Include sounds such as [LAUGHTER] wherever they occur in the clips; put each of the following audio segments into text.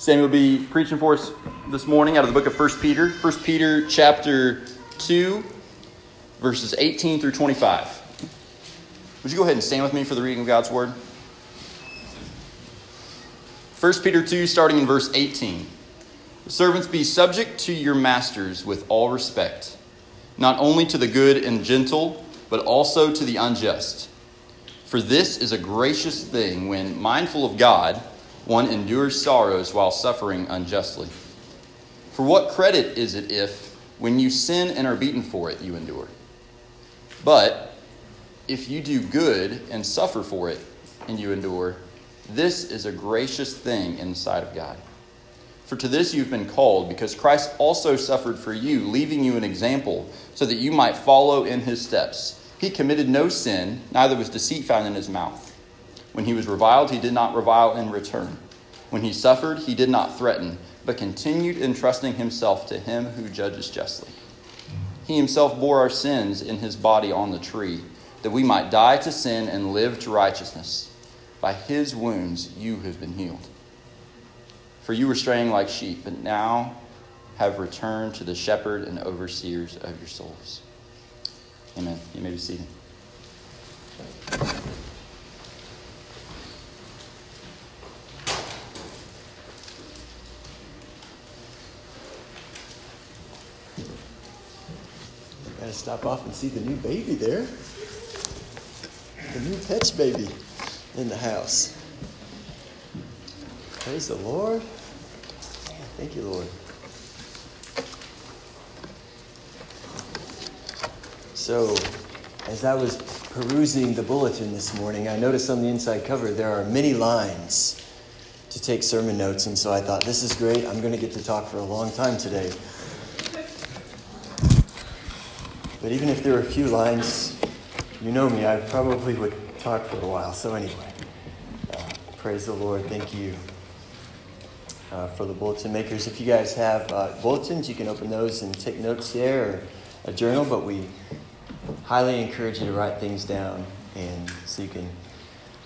Samuel will be preaching for us this morning out of the book of 1 Peter. 1 Peter chapter 2, verses 18 through 25. Would you go ahead and stand with me for the reading of God's word? 1 Peter 2, starting in verse 18. Servants, be subject to your masters with all respect, not only to the good and gentle, but also to the unjust. For this is a gracious thing when, mindful of God, one endures sorrows while suffering unjustly. For what credit is it if, when you sin and are beaten for it, you endure? But if you do good and suffer for it, and you endure, this is a gracious thing in the sight of God. For to this you've been called, because Christ also suffered for you, leaving you an example, so that you might follow in his steps. He committed no sin, neither was deceit found in his mouth. When he was reviled, he did not revile in return. When he suffered, he did not threaten, but continued entrusting himself to him who judges justly. He himself bore our sins in his body on the tree, that we might die to sin and live to righteousness. By his wounds you have been healed. For you were straying like sheep, but now have returned to the shepherd and overseers of your souls. Amen. You may be seated. Stop off and see the new baby there. The new Petch baby in the house. Praise the Lord. Thank you, Lord. So, as I was perusing the bulletin this morning, I noticed on the inside cover there are many lines to take sermon notes, and so I thought, this is great. I'm going to get to talk for a long time today. But even if there were a few lines, you know me, I probably would talk for a while. So, anyway, uh, praise the Lord. Thank you uh, for the bulletin makers. If you guys have uh, bulletins, you can open those and take notes there or a journal, but we highly encourage you to write things down and so you can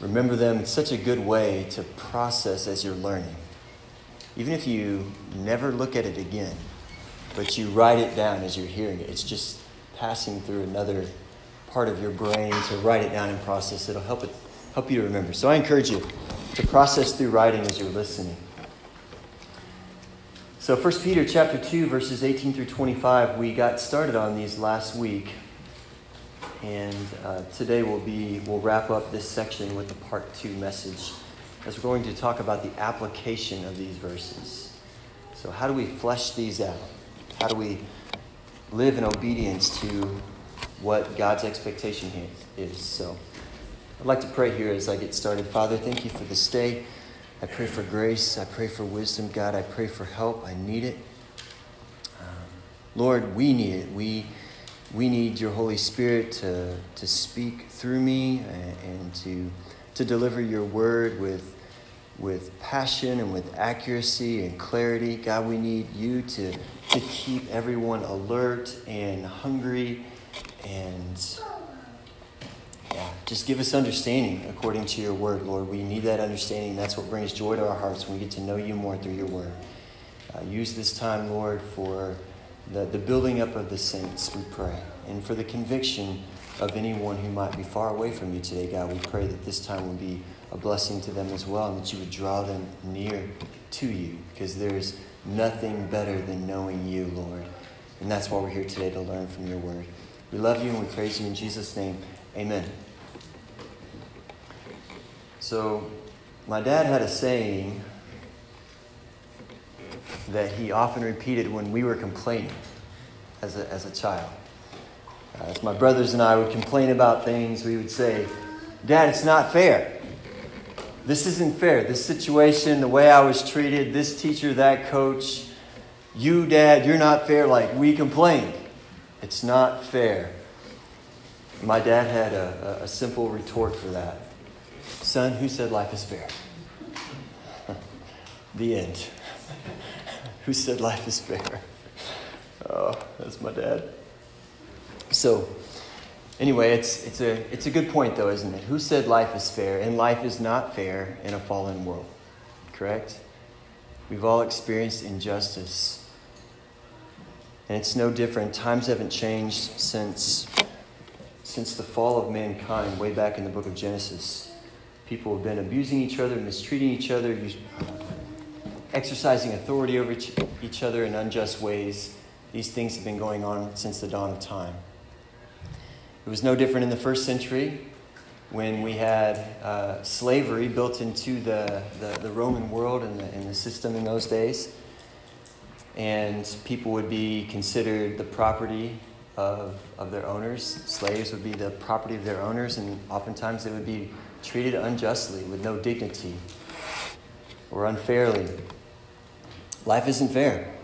remember them. It's such a good way to process as you're learning. Even if you never look at it again, but you write it down as you're hearing it, it's just passing through another part of your brain to write it down and process. It'll help it help you to remember. So I encourage you to process through writing as you're listening. So 1 Peter chapter 2 verses 18 through 25 we got started on these last week. And uh, today we'll be we'll wrap up this section with the part 2 message as we're going to talk about the application of these verses. So how do we flesh these out? How do we live in obedience to what God's expectation is. So I'd like to pray here as I get started. Father, thank you for this day. I pray for grace. I pray for wisdom, God. I pray for help. I need it. Um, Lord, we need it. We, we need your Holy Spirit to, to speak through me and, and to, to deliver your word with, with passion and with accuracy and clarity. God, we need you to, to keep everyone alert and hungry and yeah, just give us understanding according to your word, Lord. We need that understanding. That's what brings joy to our hearts when we get to know you more through your word. Uh, use this time, Lord, for the, the building up of the saints, we pray, and for the conviction of anyone who might be far away from you today, God. We pray that this time will be a blessing to them as well and that you would draw them near to you because there's nothing better than knowing you, Lord. And that's why we're here today to learn from your word. We love you and we praise you in Jesus' name. Amen. So, my dad had a saying that he often repeated when we were complaining as a, as a child. Uh, as my brothers and I would complain about things, we would say, Dad, it's not fair. This isn't fair. This situation, the way I was treated, this teacher, that coach, you, Dad, you're not fair. Like we complained. It's not fair. My dad had a, a, simple retort for that Son, who said life is fair? [LAUGHS] the end. [LAUGHS] who said life is fair? [LAUGHS] Oh, that's my dad. So, anyway, it's, it's, a, it's a good point, though, isn't it? Who said life is fair? And life is not fair in a fallen world, correct? We've all experienced injustice. And it's no different. Times haven't changed since, since the fall of mankind, way back in the book of Genesis. People have been abusing each other, mistreating each other, exercising authority over each other in unjust ways. These things have been going on since the dawn of time. It was no different in the first century when we had uh, slavery built into the, the, the, Roman world and the, and the system in those days. And people would be considered the property of, of their owners. Slaves would be the property of their owners, and oftentimes they would be treated unjustly with no dignity or unfairly. Life isn't fair.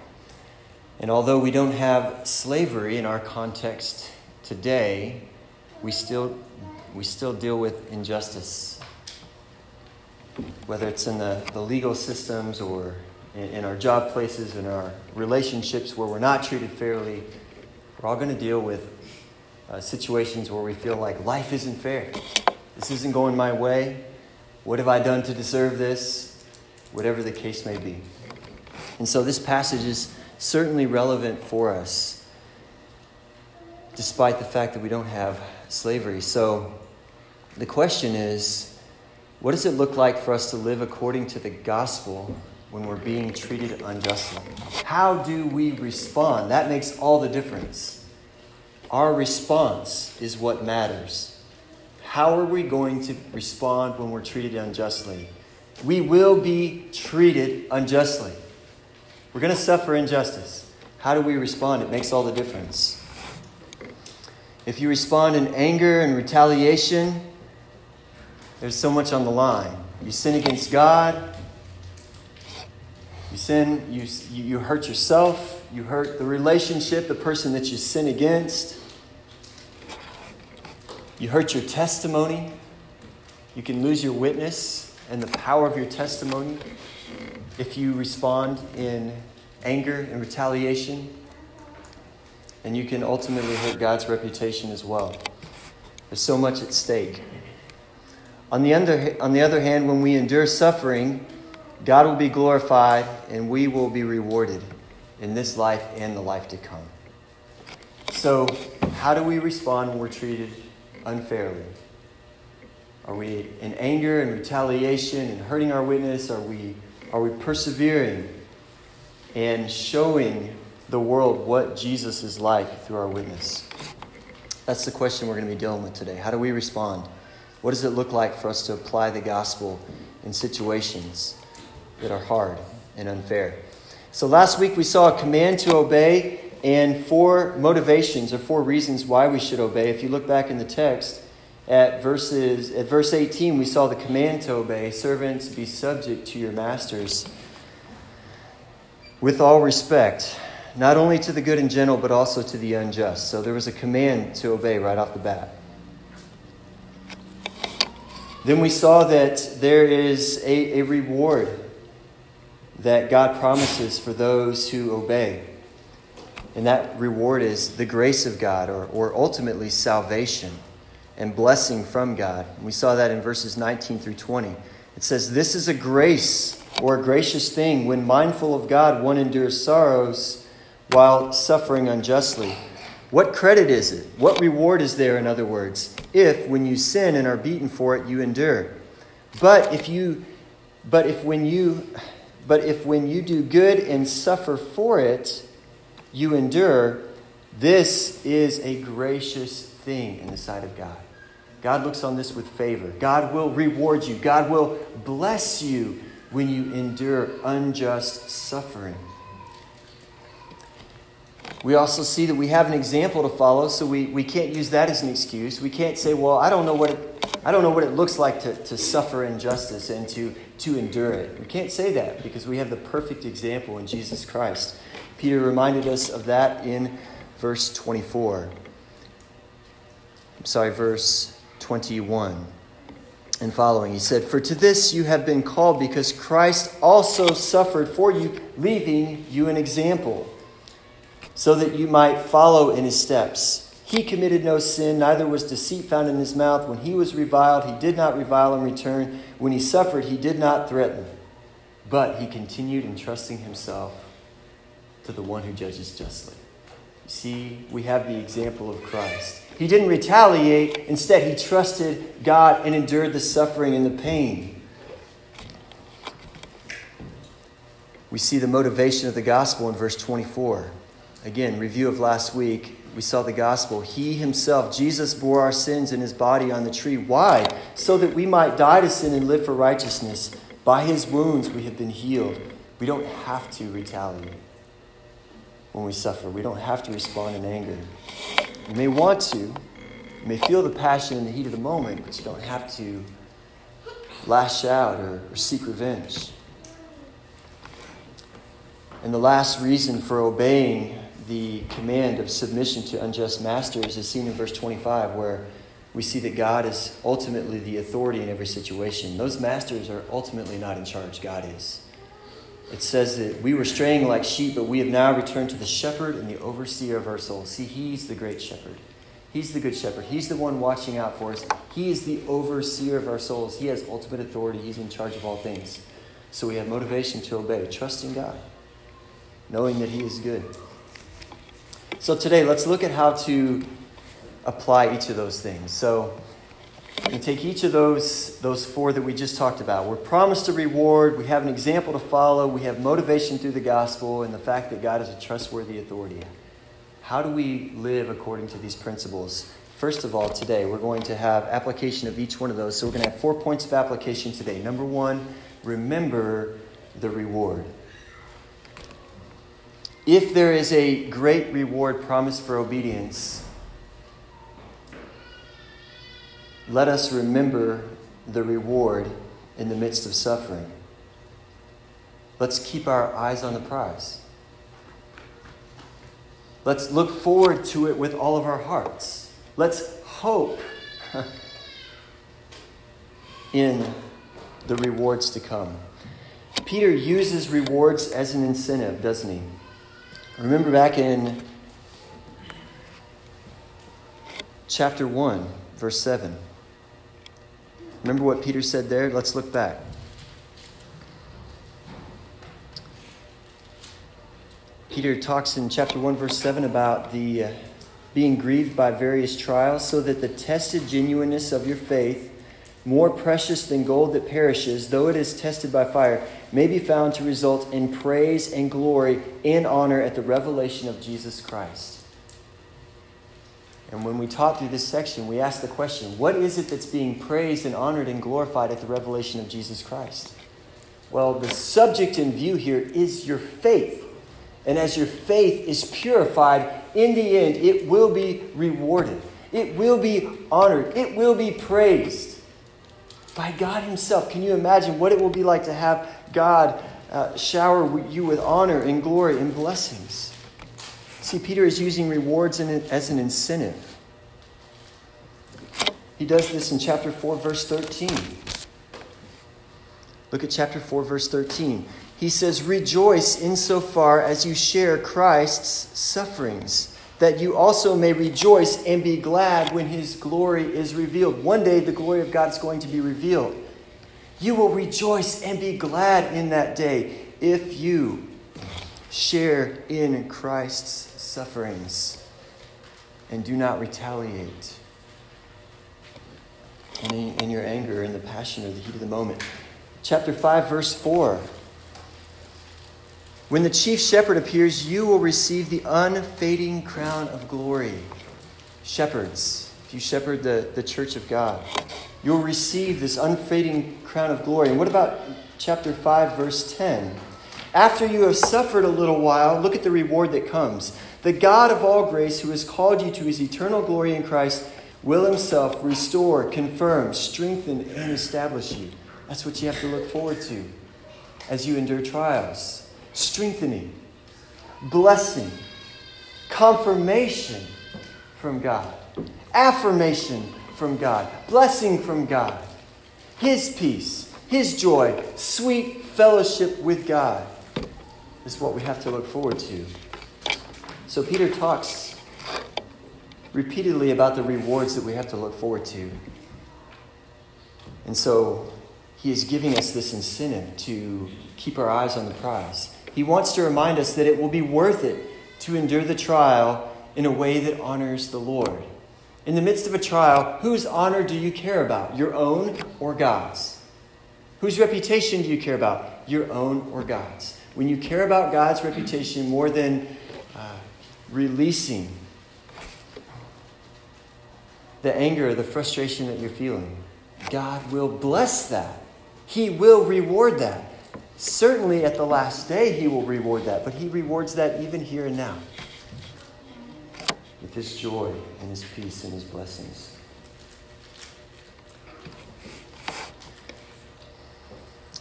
And although we don't have slavery in our context today, we still we still deal with injustice. Whether it's in the, the legal systems or in, in our job places, in our relationships where we're not treated fairly, we're all going to deal with uh, situations where we feel like life isn't fair. This isn't going my way. What have I done to deserve this? Whatever the case may be. And so this passage is certainly relevant for us, despite the fact that we don't have slavery. So the question is what does it look like for us to live according to the gospel when we're being treated unjustly? How do we respond? That makes all the difference. Our response is what matters. How are we going to respond when we're treated unjustly? We will be treated unjustly. We're going to suffer injustice. How do we respond? It makes all the difference. If you respond in anger and retaliation, there's so much on the line. You sin against God, you sin, you, you hurt yourself, you hurt the relationship, the person that you sin against, you hurt your testimony, you can lose your witness and the power of your testimony if you respond in anger and retaliation. And you can ultimately hurt God's reputation as well. There's so much at stake. On the, other, on the other hand, when we endure suffering, God will be glorified and we will be rewarded in this life and the life to come. So, how do we respond when we're treated unfairly? Are we in anger and retaliation and hurting our witness? Are we, are we persevering and showing the world what Jesus is like through our witness? That's the question we're going to be dealing with today. How do we respond? What does it look like for us to apply the gospel in situations that are hard and unfair? So last week we saw a command to obey and four motivations or four reasons why we should obey. If you look back in the text at verses at verse 18 we saw the command to obey, servants be subject to your masters with all respect, not only to the good and gentle but also to the unjust. So there was a command to obey right off the bat. Then we saw that there is a, a reward that God promises for those who obey. And that reward is the grace of God, or, or ultimately salvation and blessing from God. We saw that in verses 19 through 20. It says, This is a grace or a gracious thing. When mindful of God, one endures sorrows while suffering unjustly. What credit is it? What reward is there, in other words, if when you sin and are beaten for it, you endure? But if you but if when you but if when you do good and suffer for it, you endure, this is a gracious thing in the sight of God. God looks on this with favor. God will reward you. God will bless you when you endure unjust suffering. We also see that we have an example to follow, so we, we can't use that as an excuse. We can't say, well, I don't know what it, I don't know what it looks like to, to suffer injustice and to, to endure it. We can't say that because we have the perfect example in Jesus Christ. Peter reminded us of that in verse 24. I'm sorry, verse 21 and following. He said, For to this you have been called because Christ also suffered for you, leaving you an example so that you might follow in his steps. He committed no sin, neither was deceit found in his mouth. When he was reviled, he did not revile in return. When he suffered, he did not threaten, but he continued entrusting himself to the one who judges justly. You see, we have the example of Christ. He didn't retaliate, instead, he trusted God and endured the suffering and the pain. We see the motivation of the gospel in verse 24. Again, review of last week. We saw the gospel. He himself, Jesus, bore our sins in his body on the tree. Why? So that we might die to sin and live for righteousness. By his wounds we have been healed. We don't have to retaliate when we suffer. We don't have to respond in anger. You may want to, you may feel the passion in the heat of the moment, but you don't have to lash out or, or seek revenge. And the last reason for obeying the command of submission to unjust masters is seen in verse 25, where we see that God is ultimately the authority in every situation. Those masters are ultimately not in charge, God is. It says that we were straying like sheep, but we have now returned to the shepherd and the overseer of our souls. See, he's the great shepherd. He's the good shepherd. He's the one watching out for us. He is the overseer of our souls. He has ultimate authority. He's in charge of all things. So we have motivation to obey, trusting God, knowing that He is good. So today, let's look at how to apply each of those things. So, and take each of those, those four that we just talked about. We're promised a reward, we have an example to follow, we have motivation through the gospel, and the fact that God is a trustworthy authority. How do we live according to these principles? First of all, today we're going to have application of each one of those. So we're going to have four points of application today. Number one, remember the reward. If there is a great reward promised for obedience, let us remember the reward in the midst of suffering. Let's keep our eyes on the prize. Let's look forward to it with all of our hearts. Let's hope [LAUGHS] in the rewards to come. Peter uses rewards as an incentive, doesn't he? Remember back in chapter 1, verse 7. Remember what Peter said there? Let's look back. Peter talks in chapter 1, verse 7 about the uh, being grieved by various trials, so that the tested genuineness of your faith, more precious than gold that perishes, though it is tested by fire, may be found to result in praise and glory and honor at the revelation of Jesus Christ. And when we taught through this section, we asked the question what is it that's being praised and honored and glorified at the revelation of Jesus Christ? Well, the subject in view here is your faith. And as your faith is purified, in the end, it will be rewarded. It will be honored. It will be praised by God Himself. Can you imagine what it will be like to have God uh, shower you with honor and glory and blessings? See, Peter is using rewards as an incentive. He does this in chapter 4, verse 13. Look at chapter 4, verse 13. He says, Rejoice insofar as you share Christ's sufferings, that you also may rejoice and be glad when his glory is revealed. One day, the glory of God is going to be revealed. You will rejoice and be glad in that day if you share in Christ's sufferings and do not retaliate in, in your anger and the passion or the heat of the moment. Chapter 5, verse 4. When the chief shepherd appears, you will receive the unfading crown of glory. Shepherds, if you shepherd the, the church of God, you'll receive this unfading crown of glory. And what about chapter 5, verse 10? After you have suffered a little while, look at the reward that comes. The God of all grace, who has called you to his eternal glory in Christ, will himself restore, confirm, strengthen, and establish you. That's what you have to look forward to as you endure trials strengthening, blessing, confirmation from God, affirmation from God, blessing from God, His peace, His joy, sweet fellowship with God is what we have to look forward to. So Peter talks repeatedly about the rewards that we have to look forward to. And so he is giving us this incentive to keep our eyes on the prize. He wants to remind us that it will be worth it to endure the trial in a way that honors the Lord. In the midst of a trial, whose honor do you care about? Your own or God's? Whose reputation do you care about? Your own or God's? When you care about God's reputation more than uh, releasing the anger, the frustration that you're feeling, God will bless that. He will reward that. Certainly at the last day, He will reward that, but He rewards that even here and now with His joy and His peace and His blessings.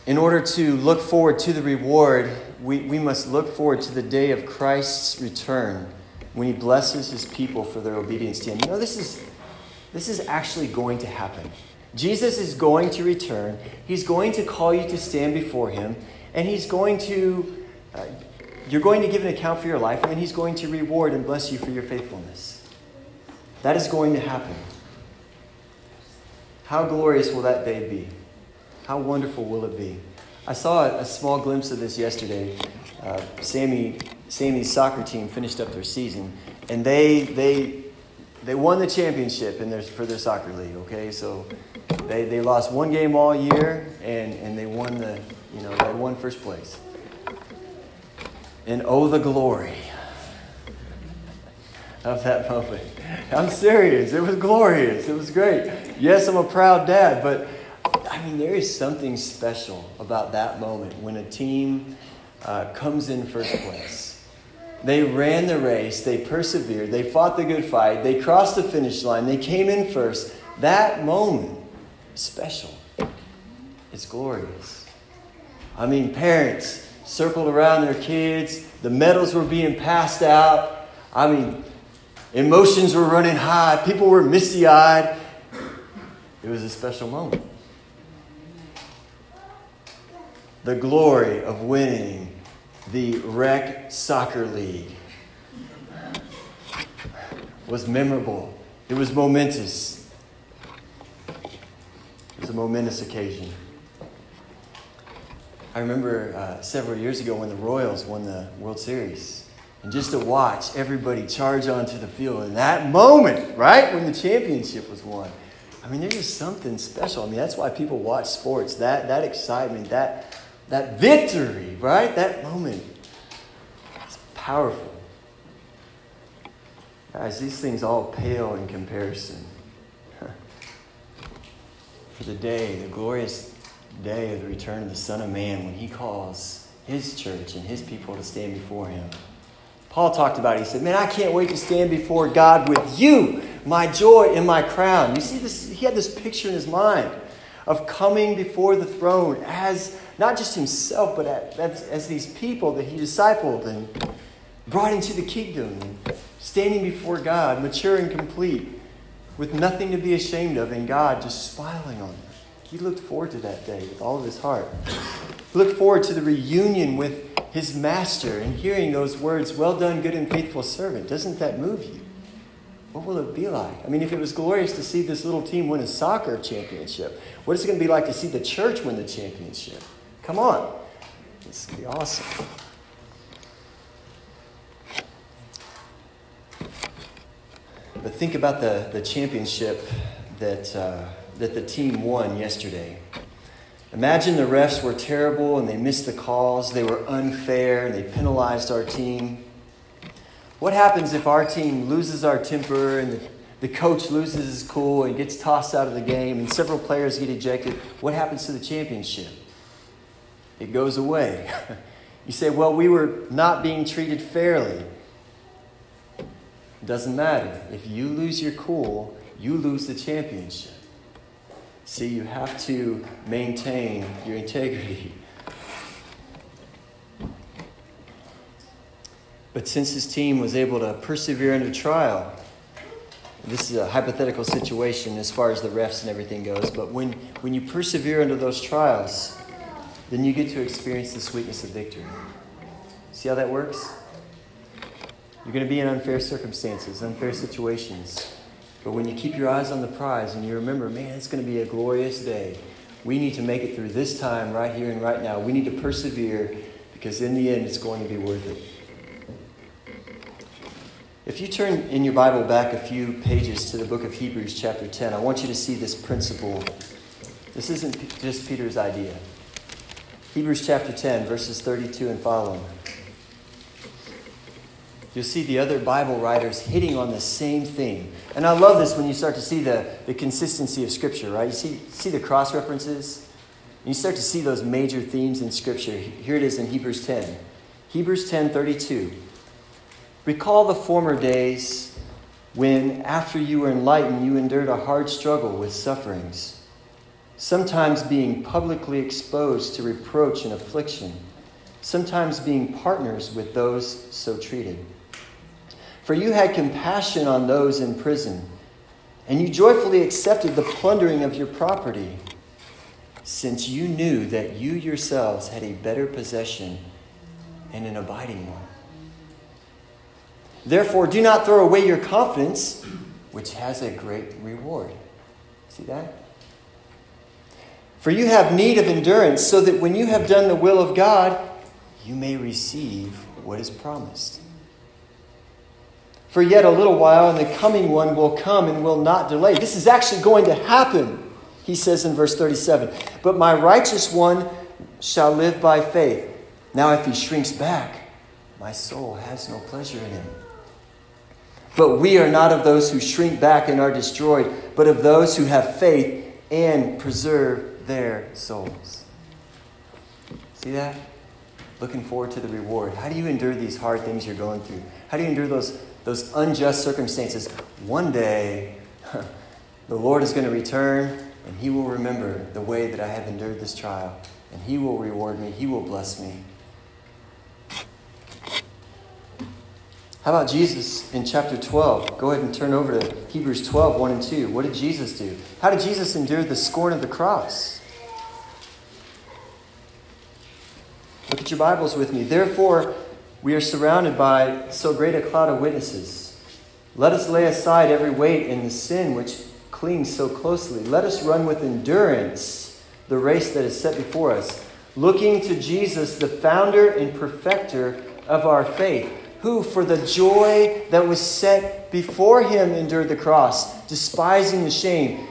In order to look forward to the reward, we, we must look forward to the day of Christ's return when He blesses His people for their obedience to Him. You know, this is, this is actually going to happen. Jesus is going to return. He's going to call you to stand before him, and he's going to, uh, you're going to give an account for your life, and then he's going to reward and bless you for your faithfulness. That is going to happen. How glorious will that day be? How wonderful will it be? I saw a, small glimpse of this yesterday. Uh, Sammy, Sammy's soccer team finished up their season, and they, they, they won the championship in their, for their soccer league, okay? So they, they lost one game all year, and, and they won the, you know, they won first place. And oh, the glory of that moment. I'm serious. It was glorious. It was great. Yes, I'm a proud dad, but I mean, there is something special about that moment when a team uh, comes in first place. They ran the race, they persevered, they fought the good fight, they crossed the finish line, they came in first. That moment special. It's glorious. I mean, parents circled around their kids, the medals were being passed out. I mean, emotions were running high, people were misty eyed. It was a special moment. The glory of winning the Rec Soccer League was memorable, it was momentous. It was a momentous occasion. I remember uh, several years ago when the Royals won the World Series. And just to watch everybody charge onto the field in that moment, right, when the championship was won. I mean, there's just something special. I mean, that's why people watch sports. That, that excitement, that, that victory, right? That moment. It's powerful. Guys, these things all pale in comparison [LAUGHS] for the day, the glorious day of the return of the Son of Man when he calls his church and his people to stand before him. Paul talked about it. He said, Man, I can't wait to stand before God with you, my joy and my crown. You see, this, he had this picture in his mind of coming before the throne as not just himself, but as, as these people that he discipled and brought into the kingdom, standing before God, mature and complete with nothing to be ashamed of, and God just smiling on them. He looked forward to that day with all of his heart. He looked forward to the reunion with his master and hearing those words, Well done, good and faithful servant. Doesn't that move you? What will it be like? I mean, if it was glorious to see this little team win a soccer championship, what is it going to be like to see the church win the championship? Come on. This to be awesome. But think about the, the championship that, uh, that the team won yesterday. Imagine the refs were terrible and they missed the calls, they were unfair, and they penalized our team. What happens if our team loses our temper and the coach loses his cool and gets tossed out of the game and several players get ejected? What happens to the championship? It goes away. [LAUGHS] you say, well, we were not being treated fairly. It doesn't matter. If you lose your cool, you lose the championship. See, you have to maintain your integrity. [LAUGHS] But since his team was able to persevere under trial, this is a hypothetical situation as far as the refs and everything goes, but when, when you persevere under those trials, then you get to experience the sweetness of victory. See how that works? You're going to be in unfair circumstances, unfair situations. But when you keep your eyes on the prize and you remember, man, it's going to be a glorious day We need to make it through this time right here and right now. We need to persevere because in the end, it's going to be worth it. If you turn in your Bible back a few pages to the book of Hebrews, chapter 10, I want you to see this principle. This isn't just Peter's idea. Hebrews chapter 10, verses 32 and following. You'll see the other Bible writers hitting on the same thing. And I love this when you start to see the, the consistency of Scripture, right? You see, see the cross references, you start to see those major themes in Scripture. Here it is in Hebrews 10. Hebrews 10 32. Recall the former days when, after you were enlightened, you endured a hard struggle with sufferings, sometimes being publicly exposed to reproach and affliction, sometimes being partners with those so treated. For you had compassion on those in prison, and you joyfully accepted the plundering of your property, since you knew that you yourselves had a better possession and an abiding one. Therefore, do not throw away your confidence, which has a great reward. See that? For you have need of endurance, so that when you have done the will of God, you may receive what is promised. For yet a little while, and the coming one will come and will not delay. This is actually going to happen, he says in verse 37. But my righteous one shall live by faith. Now, if he shrinks back, my soul has no pleasure in him. But we are not of those who shrink back and are destroyed, but of those who have faith and preserve their souls. See that? Looking forward to the reward. How do you endure these hard things you're going through? How do you endure those, those unjust circumstances? One day, the Lord is going to return and He will remember the way that I have endured this trial, and He will reward me, He will bless me. How about Jesus in chapter 12? Go ahead and turn over to Hebrews 12, 1 and 2. What did Jesus do? How did Jesus endure the scorn of the cross? Look at your Bibles with me. Therefore, we are surrounded by so great a cloud of witnesses. Let us lay aside every weight and the sin which clings so closely. Let us run with endurance the race that is set before us, looking to Jesus, the founder and perfecter of our faith who, for the joy that was set before him, endured the cross, despising the shame.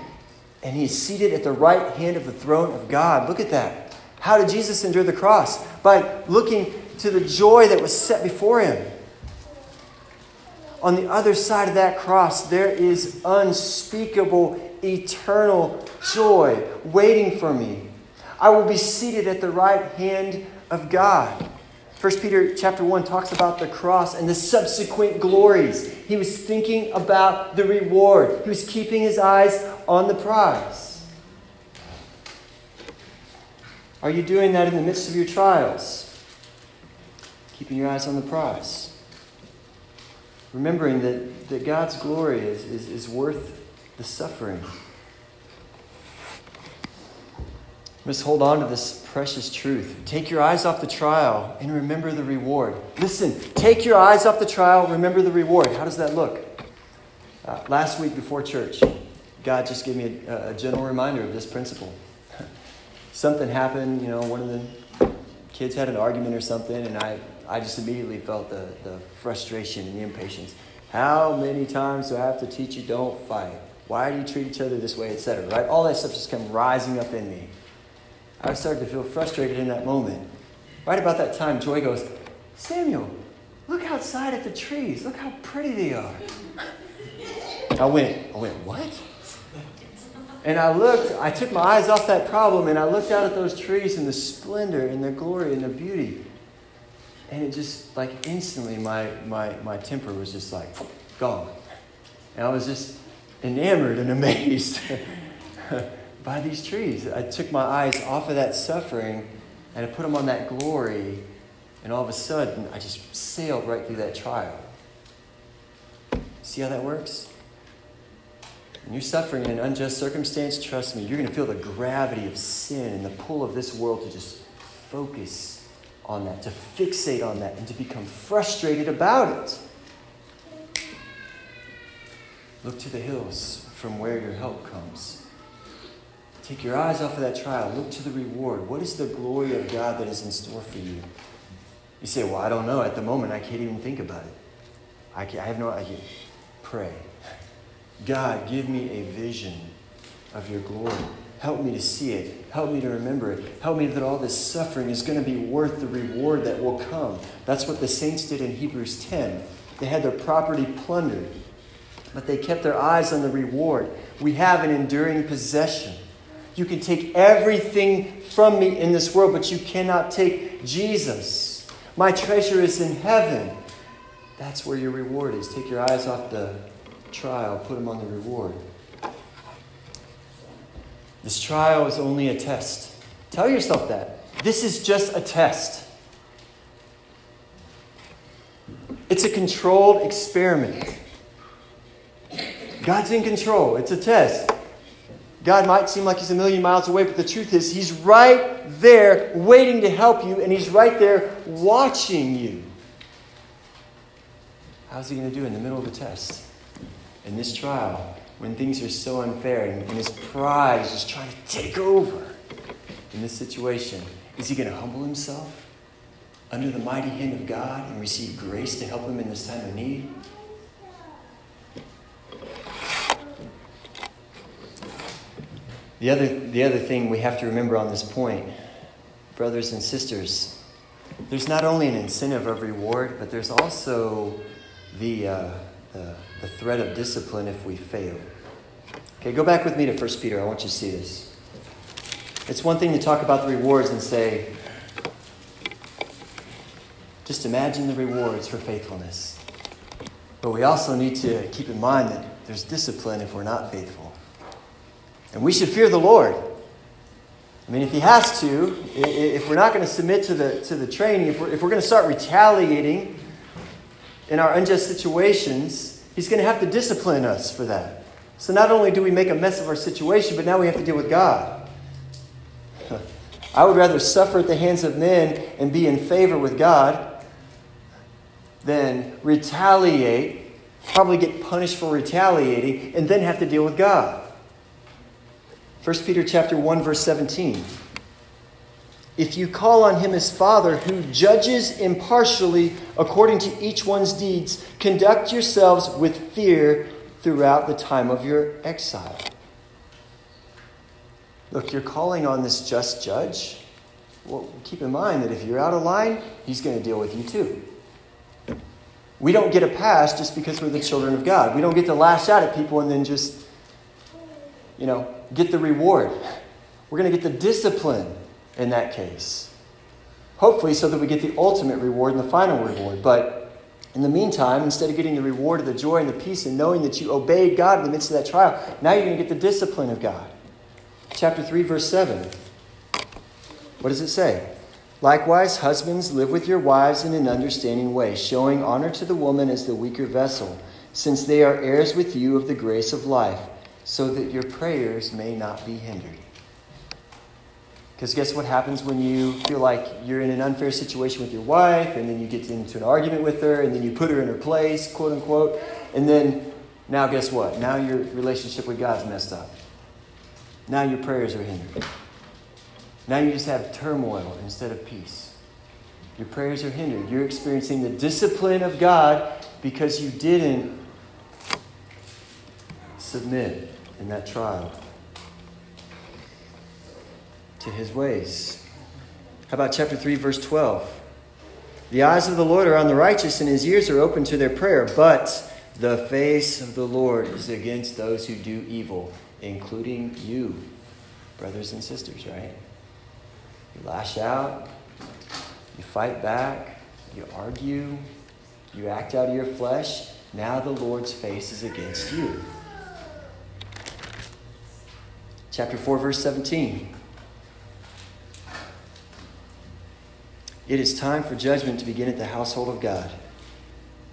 And he is seated at the right hand of the throne of God. Look at that. How did Jesus endure the cross? By looking to the joy that was set before him. On the other side of that cross, there is unspeakable, eternal joy waiting for me. I will be seated at the right hand of God. 1 Peter chapter 1 talks about the cross and the subsequent glories. He was thinking about the reward. He was keeping his eyes on the prize. Are you doing that in the midst of your trials? Keeping your eyes on the prize. Remembering that, that God's glory is, is, is worth the suffering. Let's hold on to this precious truth. Take your eyes off the trial and remember the reward. Listen, take your eyes off the trial, remember the reward. How does that look? Uh, last week before church, God just gave me a, a gentle reminder of this principle. Something happened, you know, one of the kids had an argument or something, and I, I just immediately felt the, the frustration and the impatience. How many times do I have to teach you don't fight? Why do you treat each other this way, etc.? Right? All that stuff just come rising up in me. I started to feel frustrated in that moment. Right about that time, Joy goes, Samuel, look outside at the trees. Look how pretty they are. I went, I went, what? And I looked, I took my eyes off that problem and I looked out at those trees and the splendor and the glory and the beauty. And it just, like, instantly, my, my, my temper was just like, gone. And I was just enamored and [LAUGHS] amazed [LAUGHS] by these trees. I took my eyes off of that suffering and I put them on that glory, and all of a sudden, I just sailed right through that trial. See how that works? When you're suffering in an unjust circumstance, trust me, you're going to feel the gravity of sin and the pull of this world to just focus on that, to fixate on that, and to become frustrated about it. Look to the hills from where your help comes. Take your eyes off of that trial. Look to the reward. What is the glory of God that is in store for you? You say, Well, I don't know. At the moment, I can't even think about it. I, I have no idea. Pray. God, give me a vision of your glory. Help me to see it. Help me to remember it. Help me that all this suffering is going to be worth the reward that will come. That's what the saints did in Hebrews 10. They had their property plundered, but they kept their eyes on the reward. We have an enduring possession. You can take everything from me in this world, but you cannot take Jesus. My treasure is in heaven. That's where your reward is. Take your eyes off the trial, put him on the reward. This trial is only a test. Tell yourself that. This is just a test. It's a controlled experiment. God's in control. It's a test. God might seem like he's a million miles away, but the truth is, he's right there waiting to help you, and he's right there watching you. How's he going to do in the middle of the test? In this trial, when things are so unfair and, and his pride is just trying to take over in this situation, is he going to humble himself under the mighty hand of God and receive grace to help him in this time of need? The other, the other thing we have to remember on this point, brothers and sisters, there's not only an incentive of reward, but there's also the, uh, the, the threat of discipline if we fail. Okay, go back with me to 1 Peter. I want you to see this. It's one thing to talk about the rewards and say, just imagine the rewards for faithfulness. But we also need to keep in mind that there's discipline if we're not faithful. And we should fear the Lord. I mean, if he has to, if we're not going to submit to the, to the training, if we're, if we're going to start retaliating in our unjust situations, he's going to have to discipline us for that. So not only do we make a mess of our situation, but now we have to deal with God. [LAUGHS] I would rather suffer at the hands of men and be in favor with God than retaliate, probably get punished for retaliating, and then have to deal with God. 1 Peter chapter 1 verse 17. If you call on him as Father who judges impartially according to each one's deeds, conduct yourselves with fear throughout the time of your exile. Look, you're calling on this just judge. Well, keep in mind that if you're out of line, he's going to deal with you too. We don't get a pass just because we're the children of God. We don't get to lash out at people and then just, you know, get the reward. We're going to get the discipline in that case. Hopefully, so that we get the ultimate reward and the final reward. But in the meantime, instead of getting the reward of the joy and the peace and knowing that you obeyed God in the midst of that trial, now you're going to get the discipline of God. Chapter 3, verse 7. What does it say? Likewise, husbands, live with your wives in an understanding way, showing honor to the woman as the weaker vessel, since they are heirs with you of the grace of life, so that your prayers may not be hindered. Because guess what happens when you feel like you're in an unfair situation with your wife, and then you get into an argument with her, and then you put her in her place, quote unquote, and then now guess what? Now your relationship with God's messed up. Now your prayers are hindered. Now you just have turmoil instead of peace. Your prayers are hindered. You're experiencing the discipline of God because you didn't submit in that trial to his ways. How about chapter 3, verse 12? The eyes of the Lord are on the righteous, and his ears are open to their prayer, but the face of the Lord is against those who do evil, including you, brothers and sisters, right? You lash out, you fight back, you argue, you act out of your flesh. Now the Lord's face is against you. Chapter 4, verse 17. It is time for judgment to begin at the household of God.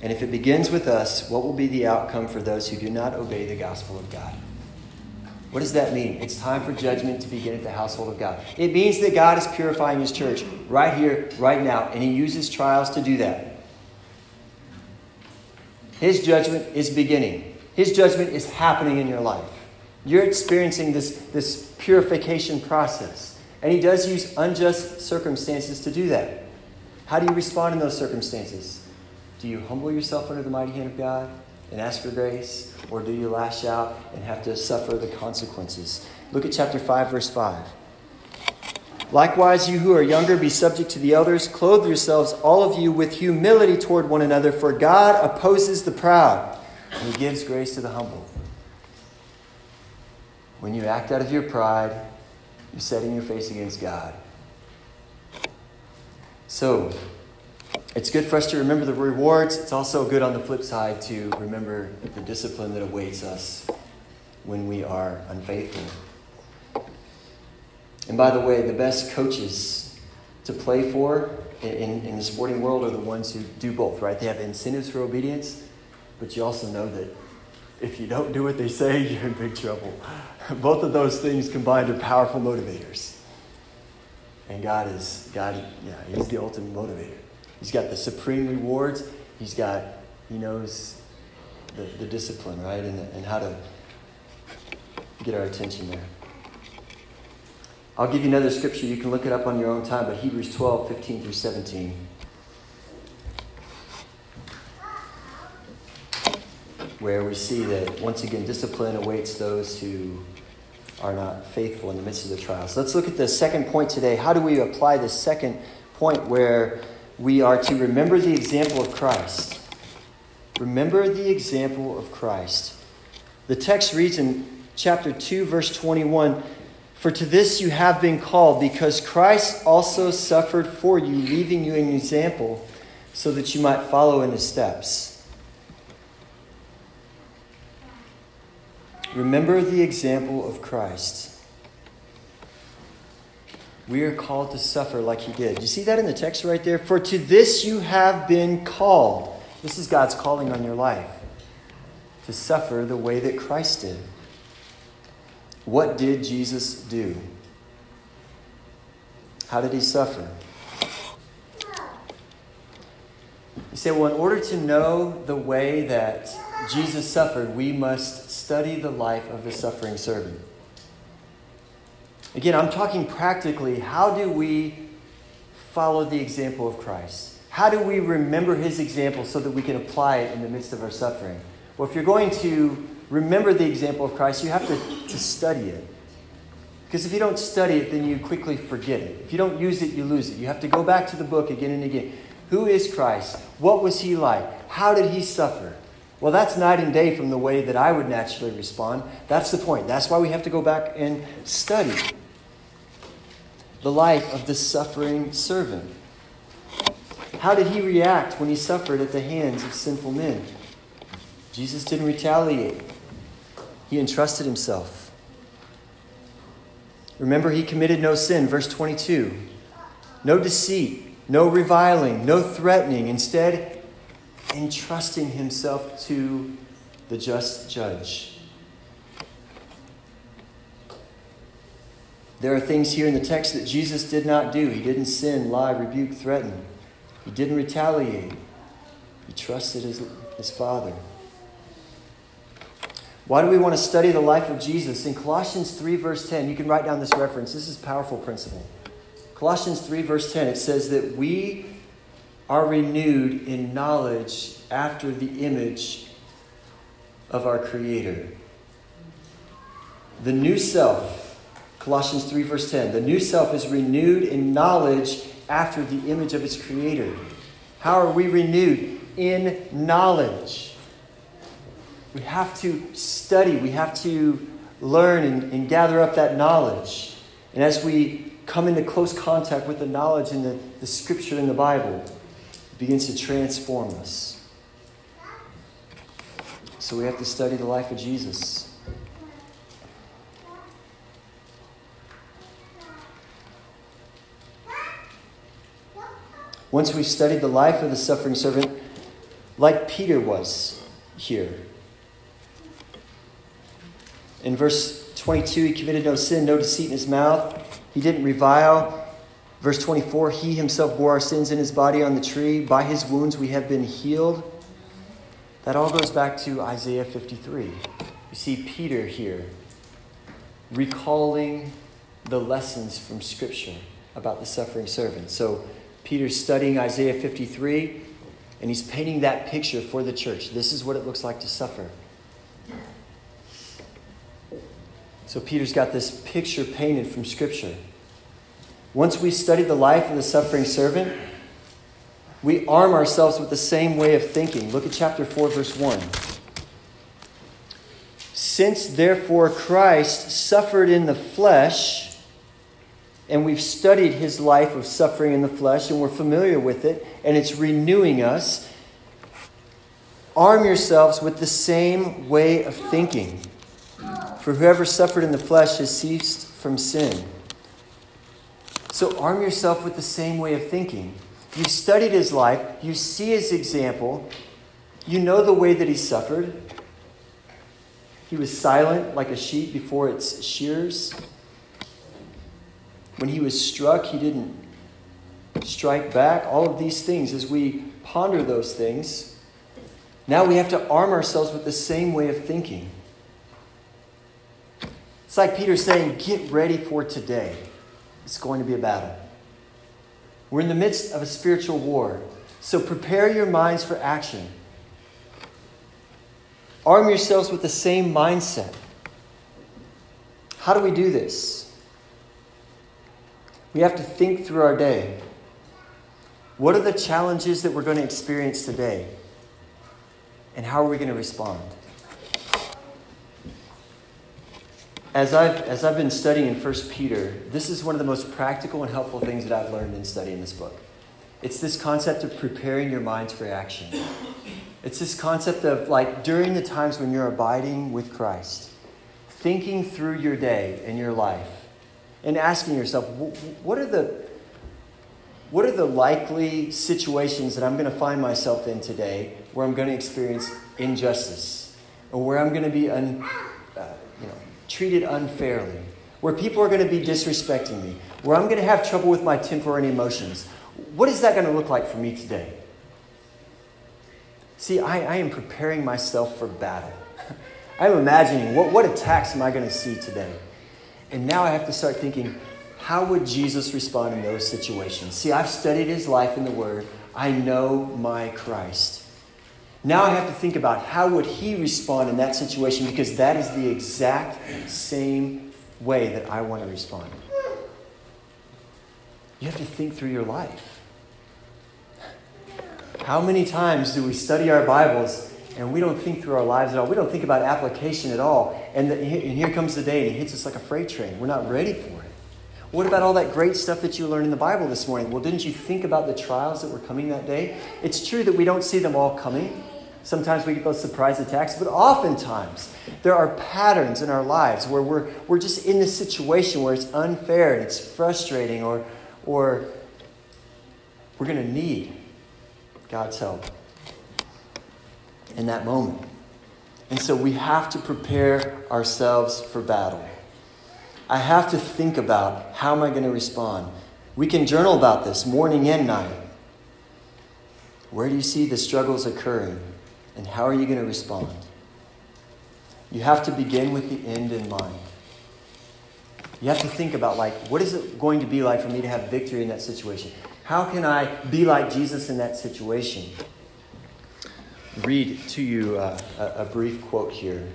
And if it begins with us, what will be the outcome for those who do not obey the gospel of God? What does that mean? It's time for judgment to begin at the household of God. It means that God is purifying His church right here, right now, and He uses trials to do that. His judgment is beginning, His judgment is happening in your life. You're experiencing this, this purification process. And He does use unjust circumstances to do that. How do you respond in those circumstances? Do you humble yourself under the mighty hand of God and ask for grace? Or do you lash out and have to suffer the consequences? Look at chapter 5, verse 5. Likewise, you who are younger, be subject to the elders. Clothe yourselves, all of you, with humility toward one another, for God opposes the proud, and He gives grace to the humble. When you act out of your pride, you're setting your face against God. So, it's good for us to remember the rewards. It's also good on the flip side to remember the discipline that awaits us when we are unfaithful. And by the way, the best coaches to play for in, in the sporting world are the ones who do both, right? They have incentives for obedience, but you also know that if you don't do what they say, [LAUGHS] you're in big trouble. Both of those things combined are powerful motivators. And God is, God, yeah, He's the ultimate motivator. He's got the supreme rewards. He's got, He knows the, the discipline, right? And, and how to get our attention there. I'll give you another scripture. You can look it up on your own time, but Hebrews 12, 15 through 17. Where we see that, once again, discipline awaits those who are not faithful in the midst of the trials. Let's look at the second point today. How do we apply the second point where we are to remember the example of Christ? Remember the example of Christ. The text reads in chapter 2, verse 21 For to this you have been called, because Christ also suffered for you, leaving you an example so that you might follow in his steps. Remember the example of Christ. We are called to suffer like he did. You see that in the text right there? For to this you have been called. This is God's calling on your life to suffer the way that Christ did. What did Jesus do? How did he suffer? You say, well, in order to know the way that Jesus suffered, we must study the life of the suffering servant. Again, I'm talking practically. How do we follow the example of Christ? How do we remember his example so that we can apply it in the midst of our suffering? Well, if you're going to remember the example of Christ, you have to, to study it. Because if you don't study it, then you quickly forget it. If you don't use it, you lose it. You have to go back to the book again and again. Who is Christ? What was he like? How did he suffer? Well, that's night and day from the way that I would naturally respond. That's the point. That's why we have to go back and study the life of the suffering servant. How did he react when he suffered at the hands of sinful men? Jesus didn't retaliate, he entrusted himself. Remember, he committed no sin. Verse 22 no deceit, no reviling, no threatening. Instead, entrusting himself to the just judge. There are things here in the text that Jesus did not do. He didn't sin, lie, rebuke, threaten. He didn't retaliate. He trusted his, his Father. Why do we want to study the life of Jesus? In Colossians 3, verse 10, you can write down this reference. This is powerful principle. Colossians 3, verse 10, it says that we are renewed in knowledge after the image of our Creator. The new self, Colossians 3, verse 10, the new self is renewed in knowledge after the image of its Creator. How are we renewed? In knowledge. We have to study, we have to learn and, and gather up that knowledge. And as we come into close contact with the knowledge in the, the scripture in the Bible, begins to transform us. So we have to study the life of Jesus. Once we've studied the life of the suffering servant, like Peter was here. In verse 22, he committed no sin, no deceit in his mouth. He didn't revile. Verse 24, he himself bore our sins in his body on the tree. By his wounds we have been healed. That all goes back to Isaiah 53. You see Peter here recalling the lessons from Scripture about the suffering servant. So Peter's studying Isaiah 53, and he's painting that picture for the church. This is what it looks like to suffer. So Peter's got this picture painted from Scripture. Once we study the life of the suffering servant, we arm ourselves with the same way of thinking. Look at chapter 4, verse 1. Since therefore Christ suffered in the flesh, and we've studied his life of suffering in the flesh, and we're familiar with it, and it's renewing us, arm yourselves with the same way of thinking. For whoever suffered in the flesh has ceased from sin. So arm yourself with the same way of thinking. You've studied his life, you see his example, you know the way that he suffered. He was silent like a sheep before its shears. When he was struck, he didn't strike back. All of these things, as we ponder those things, now we have to arm ourselves with the same way of thinking. It's like Peter saying, Get ready for today. It's going to be a battle. We're in the midst of a spiritual war. So prepare your minds for action. Arm yourselves with the same mindset. How do we do this? We have to think through our day. What are the challenges that we're going to experience today? And how are we going to respond? As I've, as I've been studying in 1 Peter, this is one of the most practical and helpful things that I've learned in studying this book. It's this concept of preparing your minds for action. It's this concept of like during the times when you're abiding with Christ, thinking through your day and your life, and asking yourself, what are the what are the likely situations that I'm going to find myself in today where I'm going to experience injustice, or where I'm going to be un, uh, you know, treated unfairly, where people are going to be disrespecting me, where I'm going to have trouble with my temper and emotions. What is that going to look like for me today? See, I, I am preparing myself for battle. [LAUGHS] I'm imagining what, what attacks am I going to see today? And now I have to start thinking, how would Jesus respond in those situations? See, I've studied his life in the Word. I know my Christ. Now I have to think about how would he respond in that situation because that is the exact same way that I want to respond. You have to think through your life. How many times do we study our Bibles and we don't think through our lives at all? We don't think about application at all. And, the, and here comes the day and it hits us like a freight train. We're not ready for it. What about all that great stuff that you learned in the Bible this morning? Well, didn't you think about the trials that were coming that day? It's true that we don't see them all coming. Sometimes we get those surprise attacks, but oftentimes there are patterns in our lives where we're, we're just in this situation where it's unfair and it's frustrating, or, or we're going to need God's help in that moment. And so we have to prepare ourselves for battle. I have to think about how am I going to respond. We can journal about this morning and night. Where do you see the struggles occurring? And how are you going to respond? You have to begin with the end in mind. You have to think about, like, what is it going to be like for me to have victory in that situation? How can I be like Jesus in that situation? Read to you uh, a, a brief quote here.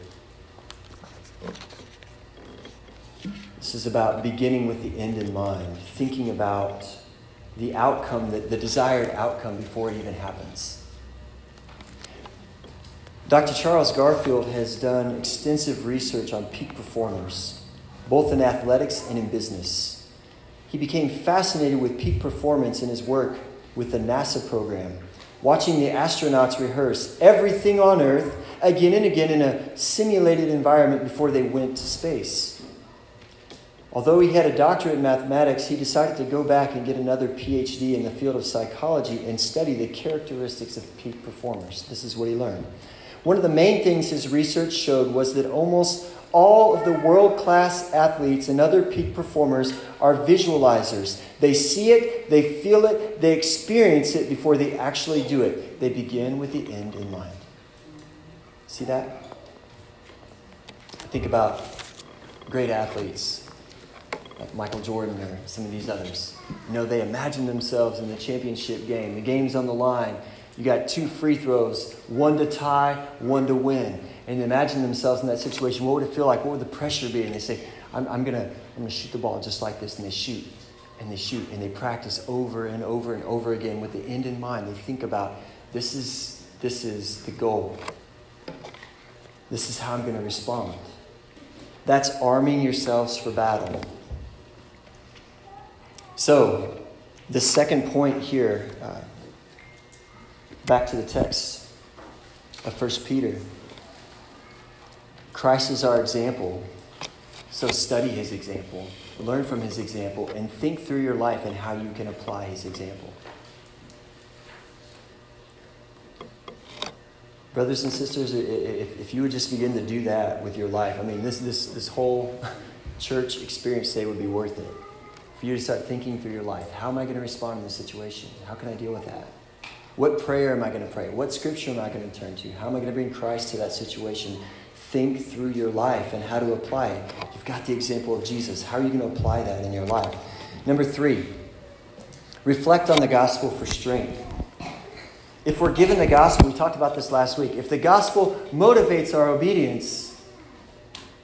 This is about beginning with the end in mind, thinking about the outcome, the, the desired outcome before it even happens. Dr. Charles Garfield has done extensive research on peak performers, both in athletics and in business. He became fascinated with peak performance in his work with the NASA program, watching the astronauts rehearse everything on Earth again and again in a simulated environment before they went to space. Although he had a doctorate in mathematics, he decided to go back and get another PhD in the field of psychology and study the characteristics of peak performers. This is what he learned. One of the main things his research showed was that almost all of the world class athletes and other peak performers are visualizers. They see it, they feel it, they experience it before they actually do it. They begin with the end in mind. See that? Think about great athletes, like Michael Jordan or some of these others. You know, they imagine themselves in the championship game. The game's on the line. You got two free throws, one to tie, one to win. And imagine themselves in that situation. What would it feel like? What would the pressure be? And they say, I'm, I'm going to I'm gonna shoot the ball just like this. And they shoot and they shoot and they practice over and over and over again with the end in mind. They think about this is, this is the goal. This is how I'm going to respond. That's arming yourselves for battle. So, the second point here, uh, back to the text of 1 Peter. Christ is our example, so study his example, learn from his example, and think through your life and how you can apply his example. Brothers and sisters, if, you would just begin to do that with your life, I mean, this, this, this whole [LAUGHS] church experience today would be worth it for you to start thinking through your life. How am I going to respond in this situation? How can I deal with that? What prayer am I going to pray? What scripture am I going to turn to? How am I going to bring Christ to that situation? Think through your life and how to apply it. You've got the example of Jesus. How are you going to apply that in your life? Number three, reflect on the gospel for strength. If we're given the gospel, we talked about this last week, if the gospel motivates our obedience,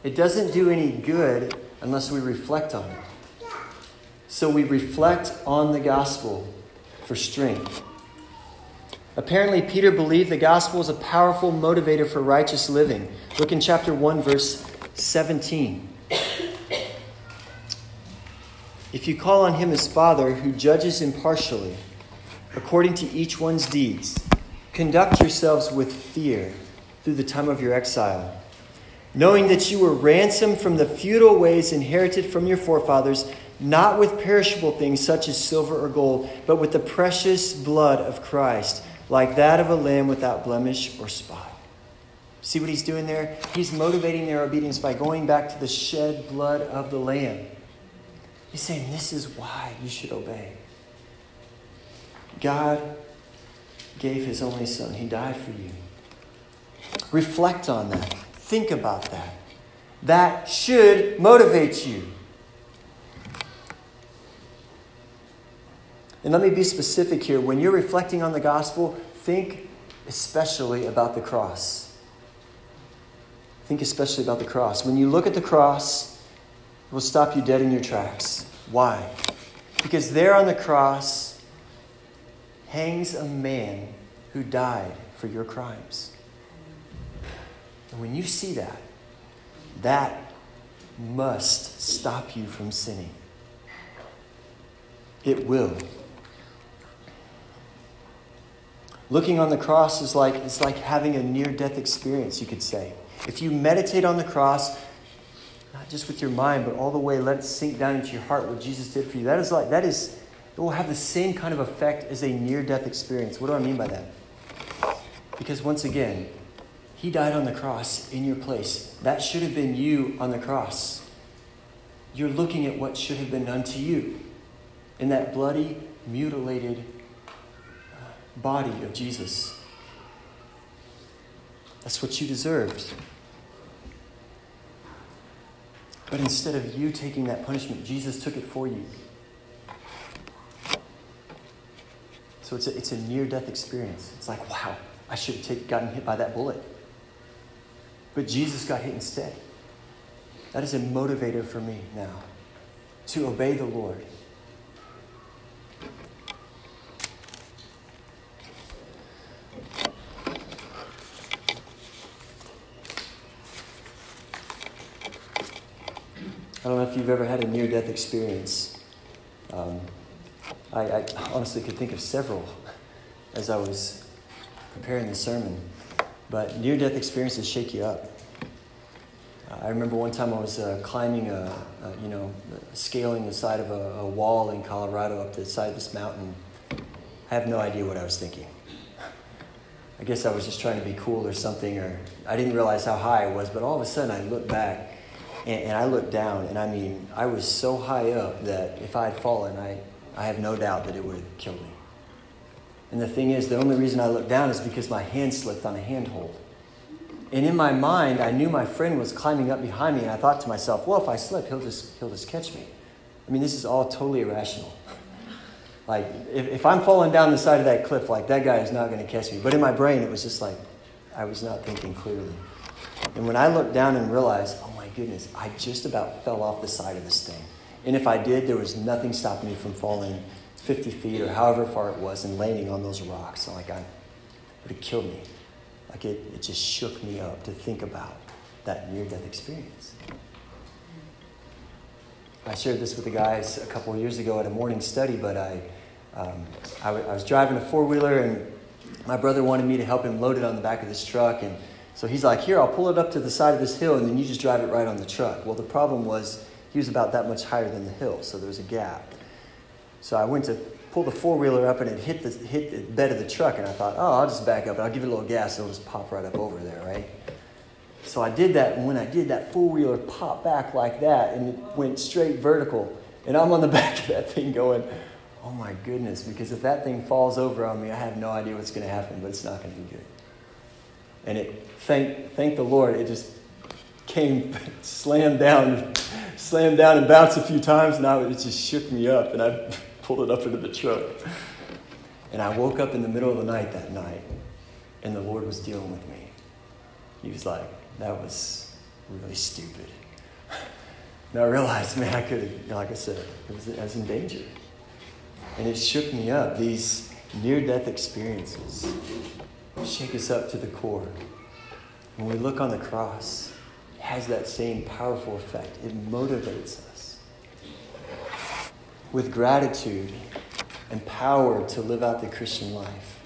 it doesn't do any good unless we reflect on it. So we reflect on the gospel for strength. Apparently, Peter believed the gospel is a powerful motivator for righteous living. Look in chapter 1, verse 17. If you call on him as Father, who judges impartially, according to each one's deeds, conduct yourselves with fear through the time of your exile, knowing that you were ransomed from the futile ways inherited from your forefathers not with perishable things such as silver or gold, but with the precious blood of Christ, like that of a lamb without blemish or spot. See what he's doing there? He's motivating their obedience by going back to the shed blood of the lamb. He's saying, This is why you should obey. God gave his only son, he died for you. Reflect on that, think about that. That should motivate you. And let me be specific here. When you're reflecting on the gospel, think especially about the cross. Think especially about the cross. When you look at the cross, it will stop you dead in your tracks. Why? Because there on the cross hangs a man who died for your crimes. And when you see that, that must stop you from sinning. It will. Looking on the cross is like, it's like having a near death experience, you could say. If you meditate on the cross, not just with your mind, but all the way, let it sink down into your heart what Jesus did for you. That is like, that is, it will have the same kind of effect as a near death experience. What do I mean by that? Because once again, He died on the cross in your place. That should have been you on the cross. You're looking at what should have been done to you in that bloody, mutilated body of Jesus. That's what you deserved. But instead of you taking that punishment, Jesus took it for you. So it's a, it's a near death experience. It's like, wow, I should have take, gotten hit by that bullet. But Jesus got hit instead. That is a motivator for me now to obey the Lord I don't know if you've ever had a near death experience. Um, I, I, honestly could think of several as I was preparing the sermon. But near death experiences shake you up. I remember one time I was uh, climbing a, a, you know, scaling the side of a, a wall in Colorado up the side of this mountain. I have no idea what I was thinking. I guess I was just trying to be cool or something, or I didn't realize how high I was, but all of a sudden I looked back and, and, I looked down, and I mean, I was so high up that if I had fallen, I, I have no doubt that it would have killed me. And the thing is, the only reason I looked down is because my hand slipped on a handhold. And in my mind, I knew my friend was climbing up behind me, and I thought to myself, well, if I slip, he'll just, he'll just catch me. I mean, this is all totally irrational. Like, if, if I'm falling down the side of that cliff, like, that guy is not going to catch me. But in my brain, it was just like, I was not thinking clearly. And when I looked down and realized, oh my goodness, I just about fell off the side of this thing. And if I did, there was nothing stopping me from falling 50 feet or however far it was and landing on those rocks. So like I would have killed me. Like it, it just shook me up to think about that near death experience. I shared this with the guys a couple of years ago at a morning study, but I, um, I, w- I was driving a four wheeler and my brother wanted me to help him load it on the back of this truck. And so he's like, Here, I'll pull it up to the side of this hill and then you just drive it right on the truck. Well, the problem was he was about that much higher than the hill, so there was a gap. So I went to pull the four wheeler up and it hit the, hit the bed of the truck, and I thought, oh, I'll just back up and I'll give it a little gas, and it'll just pop right up over there, right? So I did that, and when I did, that four wheeler popped back like that, and it went straight vertical. And I'm on the [LAUGHS] back of that thing going, oh my goodness, because if that thing falls over on me, I have no idea what's going to happen, but it's not going to be good. And it, thank, thank the Lord, it just came, [LAUGHS] slammed down, slammed down and bounced a few times, and I, it just shook me up, and I [LAUGHS] pulled it up into the truck. And I woke up in the middle of the night that night, and the Lord was dealing with me. He was like, that was really stupid. [LAUGHS] And I realized, man, I could have, like I said, it was, I was in danger. And it shook me up. These near death experiences shake us up to the core. When we look on the cross, it has that same powerful effect. It motivates us with gratitude and power to live out the Christian life.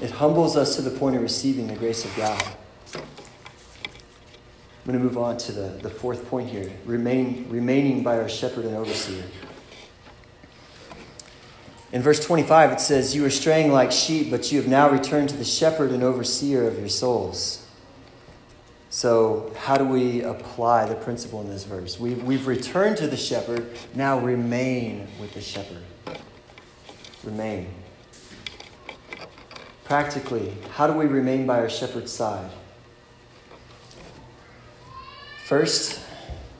It humbles us to the point of receiving the grace of God. I'm going to move on to the, the fourth point here remain, remaining by our shepherd and overseer. In verse 25, it says, You are straying like sheep, but you have now returned to the shepherd and overseer of your souls. So, how do we apply the principle in this verse? We've, we've returned to the shepherd, now remain with the shepherd. Remain. Practically, how do we remain by our shepherd's side? First,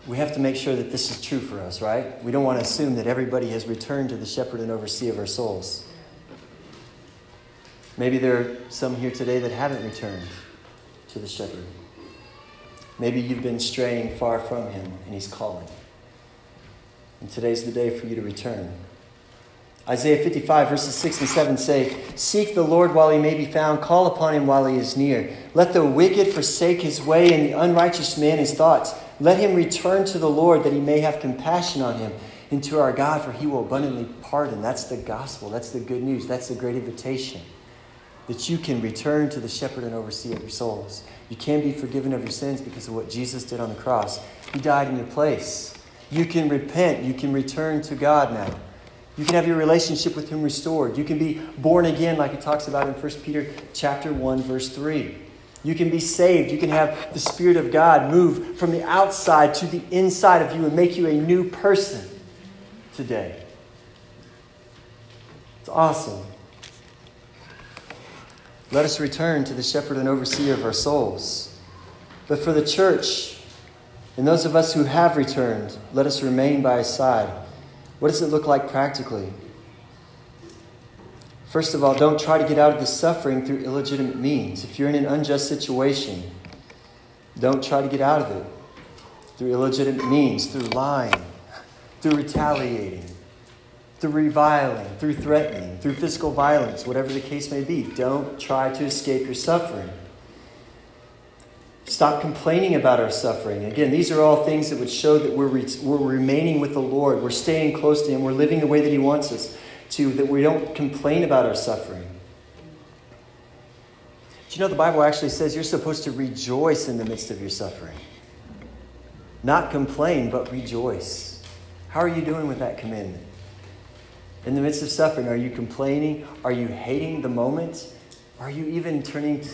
we have to make sure that this is true for us, right? We don't want to assume that everybody has returned to the shepherd and overseer of our souls. Maybe there are some here today that haven't returned to the shepherd. Maybe you've been straying far from him and he's calling. And today's the day for you to return. Isaiah 55, verses 6 and 7 say, Seek the Lord while he may be found, call upon him while he is near. Let the wicked forsake his way, and the unrighteous man his thoughts. Let him return to the Lord, that he may have compassion on him, and to our God, for he will abundantly pardon. That's the gospel. That's the good news. That's the great invitation. That you can return to the shepherd and overseer of your souls. You can be forgiven of your sins because of what Jesus did on the cross. He died in your place. You can repent. You can return to God now. You can have your relationship with him restored. You can be born again like it talks about in 1 Peter chapter 1 verse 3. You can be saved. You can have the spirit of God move from the outside to the inside of you and make you a new person today. It's awesome. Let us return to the shepherd and overseer of our souls. But for the church and those of us who have returned, let us remain by his side. What does it look like practically? First of all, don't try to get out of the suffering through illegitimate means. If you're in an unjust situation, don't try to get out of it through illegitimate means, through lying, through retaliating, through reviling, through threatening, through physical violence, whatever the case may be. Don't try to escape your suffering. Stop complaining about our suffering. Again, these are all things that would show that we're, re- we're remaining with the Lord. We're staying close to Him. We're living the way that He wants us to, that we don't complain about our suffering. Do you know the Bible actually says you're supposed to rejoice in the midst of your suffering? Not complain, but rejoice. How are you doing with that commandment? In the midst of suffering, are you complaining? Are you hating the moment? Are you even turning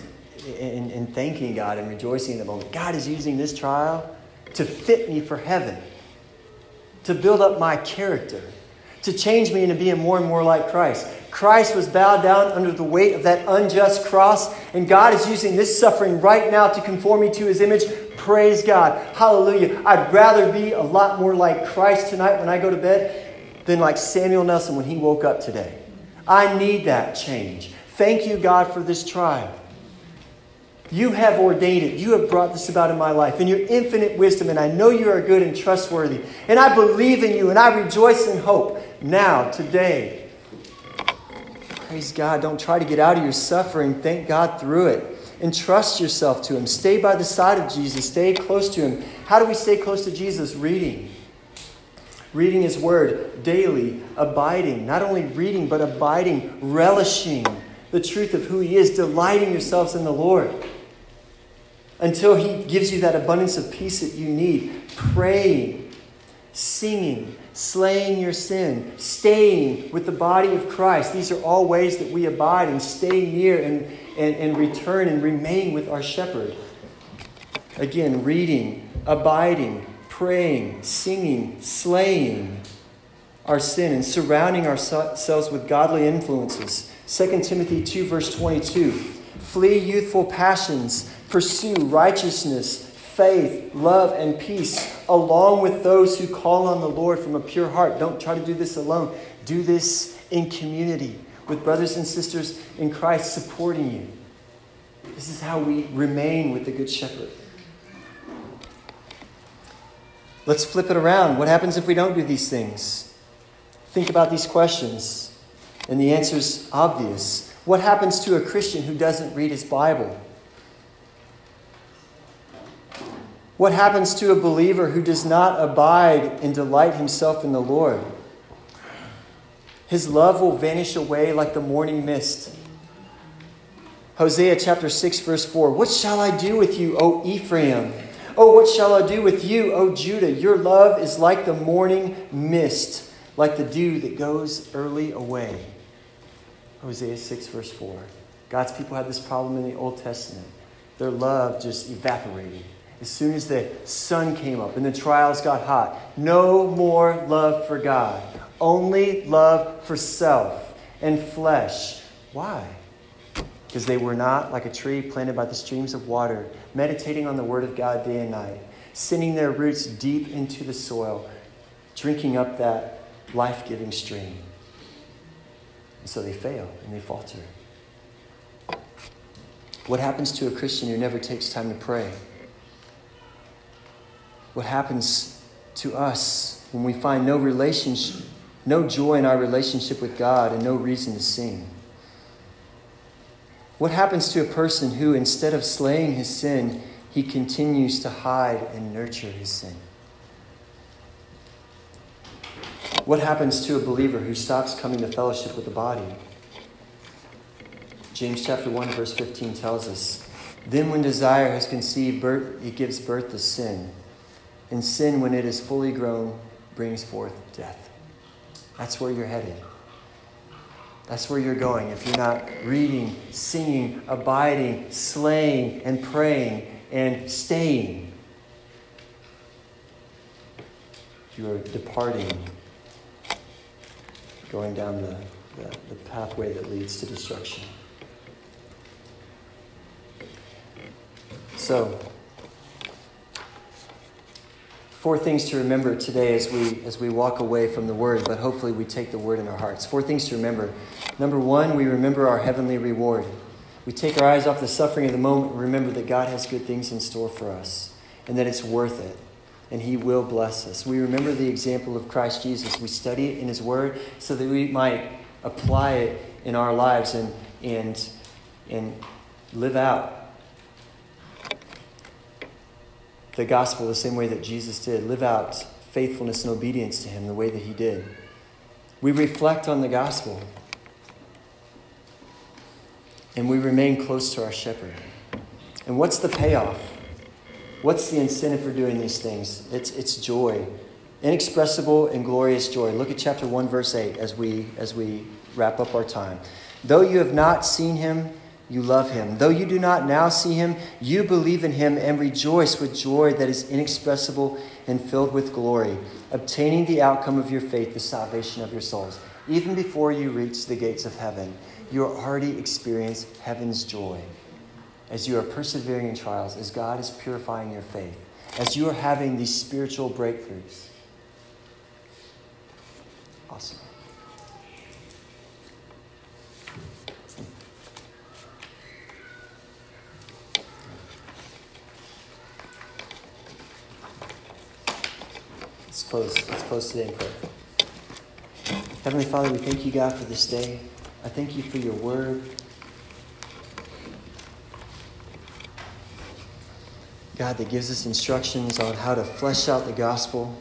and, thanking God and rejoicing in the moment? God is using this trial to fit me for heaven, to build up my character, to change me into being more and more like Christ. Christ was bowed down under the weight of that unjust cross, and God is using this suffering right now to conform me to his image. Praise God. Hallelujah. I'd rather be a lot more like Christ tonight when I go to bed than like Samuel Nelson when he woke up today. I need that change. Thank you, God, for this trial. You have ordained it. You have brought this about in my life in your infinite wisdom, and I know you are good and trustworthy. And I believe in you, and I rejoice in hope now, today. Praise God. Don't try to get out of your suffering. Thank God through it. Entrust yourself to Him. Stay by the side of Jesus. Stay close to Him. How do we stay close to Jesus? Reading. Reading His Word daily, abiding. Not only reading, but abiding, relishing the truth of who He is, delighting yourselves in the Lord until He gives you that abundance of peace that you need. Praying, singing, slaying your sin, staying with the body of Christ. These are all ways that we abide and stay near and, and, and return and remain with our shepherd. Again, reading, abiding, praying, singing, slaying our sin, and surrounding ourselves with godly influences. 2 Timothy 2, verse 22. Flee youthful passions, pursue righteousness faith, love, and peace, along with those who call on the Lord from a pure heart. Don't try to do this alone. Do this in community with brothers and sisters in Christ supporting you. This is how we remain with the Good Shepherd. Let's flip it around. What happens if we don't do these things? Think about these questions, and the answer is obvious. What happens to a Christian who doesn't read his Bible? What happens to a believer who does not abide and delight himself in the Lord? His love will vanish away like the morning mist. Hosea chapter 6, verse 4 What shall I do with you, O Ephraim? Oh, what shall I do with you, O Judah? Your love is like the morning mist, like the dew that goes early away. Hosea 6, verse 4. God's people had this problem in the Old Testament. Their love just evaporated as soon as the sun came up and the trials got hot. No more love for God, only love for self and flesh. Why? Because they were not like a tree planted by the streams of water, meditating on the Word of God day and night, sending their roots deep into the soil, drinking up that life giving stream. And so they fail and they falter. What happens to a Christian who never takes time to pray? What happens to us when we find no relationship, no joy in our relationship with God and no reason to sing. What happens to a person who, instead of slaying his sin, he continues to hide and nurture his sin? What happens to a believer who stops coming to fellowship with the body? James chapter 1 verse 15 tells us, "Then when desire has conceived birth, it gives birth to sin." And sin, when it is fully grown, brings forth death. That's where you're headed. That's where you're going if you're not reading, singing, abiding, slaying, and praying and staying. You are departing, going down the, the, the pathway that leads to destruction. So, Four things to remember today as we as we walk away from the word, but hopefully we take the word in our hearts. Four things to remember. Number one, we remember our heavenly reward. We take our eyes off the suffering of the moment and remember that God has good things in store for us and that it's worth it and He will bless us. We remember the example of Christ Jesus. We study it in His Word so that we might apply it in our lives and, and, and live out the gospel the same way that Jesus did, live out faithfulness and obedience to Him the way that He did. We reflect on the gospel and we remain close to our shepherd. And what's the payoff? What's the incentive for doing these things? It's, it's joy, inexpressible and glorious joy. Look at chapter 1, verse 8 as we, as we wrap up our time. Though you have not seen him, you love him. Though you do not now see him, you believe in him and rejoice with joy that is inexpressible and filled with glory, obtaining the outcome of your faith, the salvation of your souls. even before you reach the gates of heaven, you already experiencing heaven's joy as you are persevering in trials, as God is purifying your faith, as you are having these spiritual breakthroughs. Awesome. Close. Let's close today in prayer. Heavenly Father, we thank you, God, for this day. I thank you for your word. God, that gives us instructions on how to flesh out the gospel,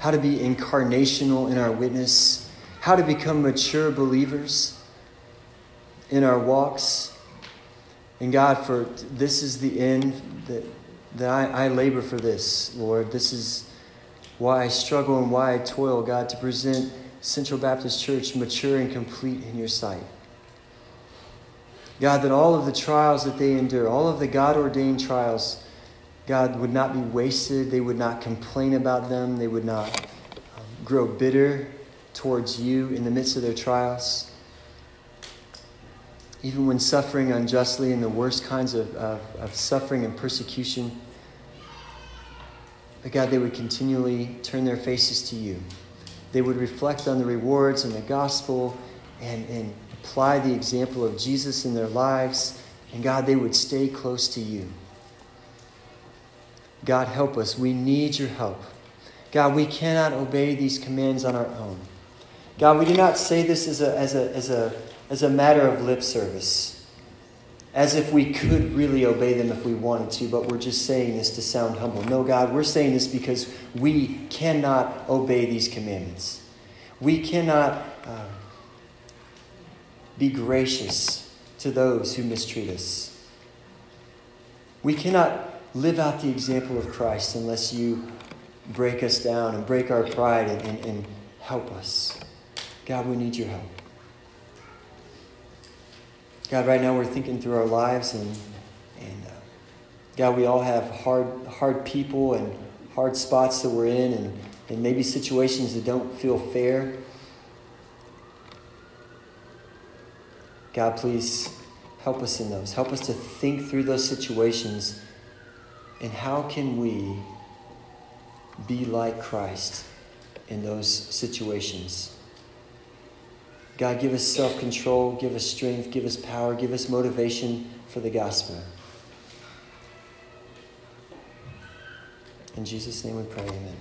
how to be incarnational in our witness, how to become mature believers in our walks. And God, for this is the end that, that I, I labor for this, Lord. This is why I struggle and why I toil, God, to present Central Baptist Church mature and complete in your sight. God, that all of the trials that they endure, all of the God ordained trials, God, would not be wasted. They would not complain about them. They would not um, grow bitter towards you in the midst of their trials. Even when suffering unjustly in the worst kinds of, of, of suffering and persecution, but God, they would continually turn their faces to you. They would reflect on the rewards and the gospel and, and apply the example of Jesus in their lives. And God, they would stay close to you. God, help us. We need your help. God, we cannot obey these commands on our own. God, we do not say this as a, as a, as a, as a matter of lip service, as if we could really obey them if we wanted to, but we're just saying this to sound humble. No, God, we're saying this because we cannot obey these commandments. We cannot uh, be gracious to those who mistreat us. We cannot live out the example of Christ unless you break us down and break our pride and, and, and help us. God, we need your help. God, right now we're thinking through our lives, and, and uh, God, we all have hard, hard people and hard spots that we're in, and, and maybe situations that don't feel fair. God, please help us in those. Help us to think through those situations and how can we be like Christ in those situations? God, give us self control, give us strength, give us power, give us motivation for the gospel. In Jesus' name we pray, amen.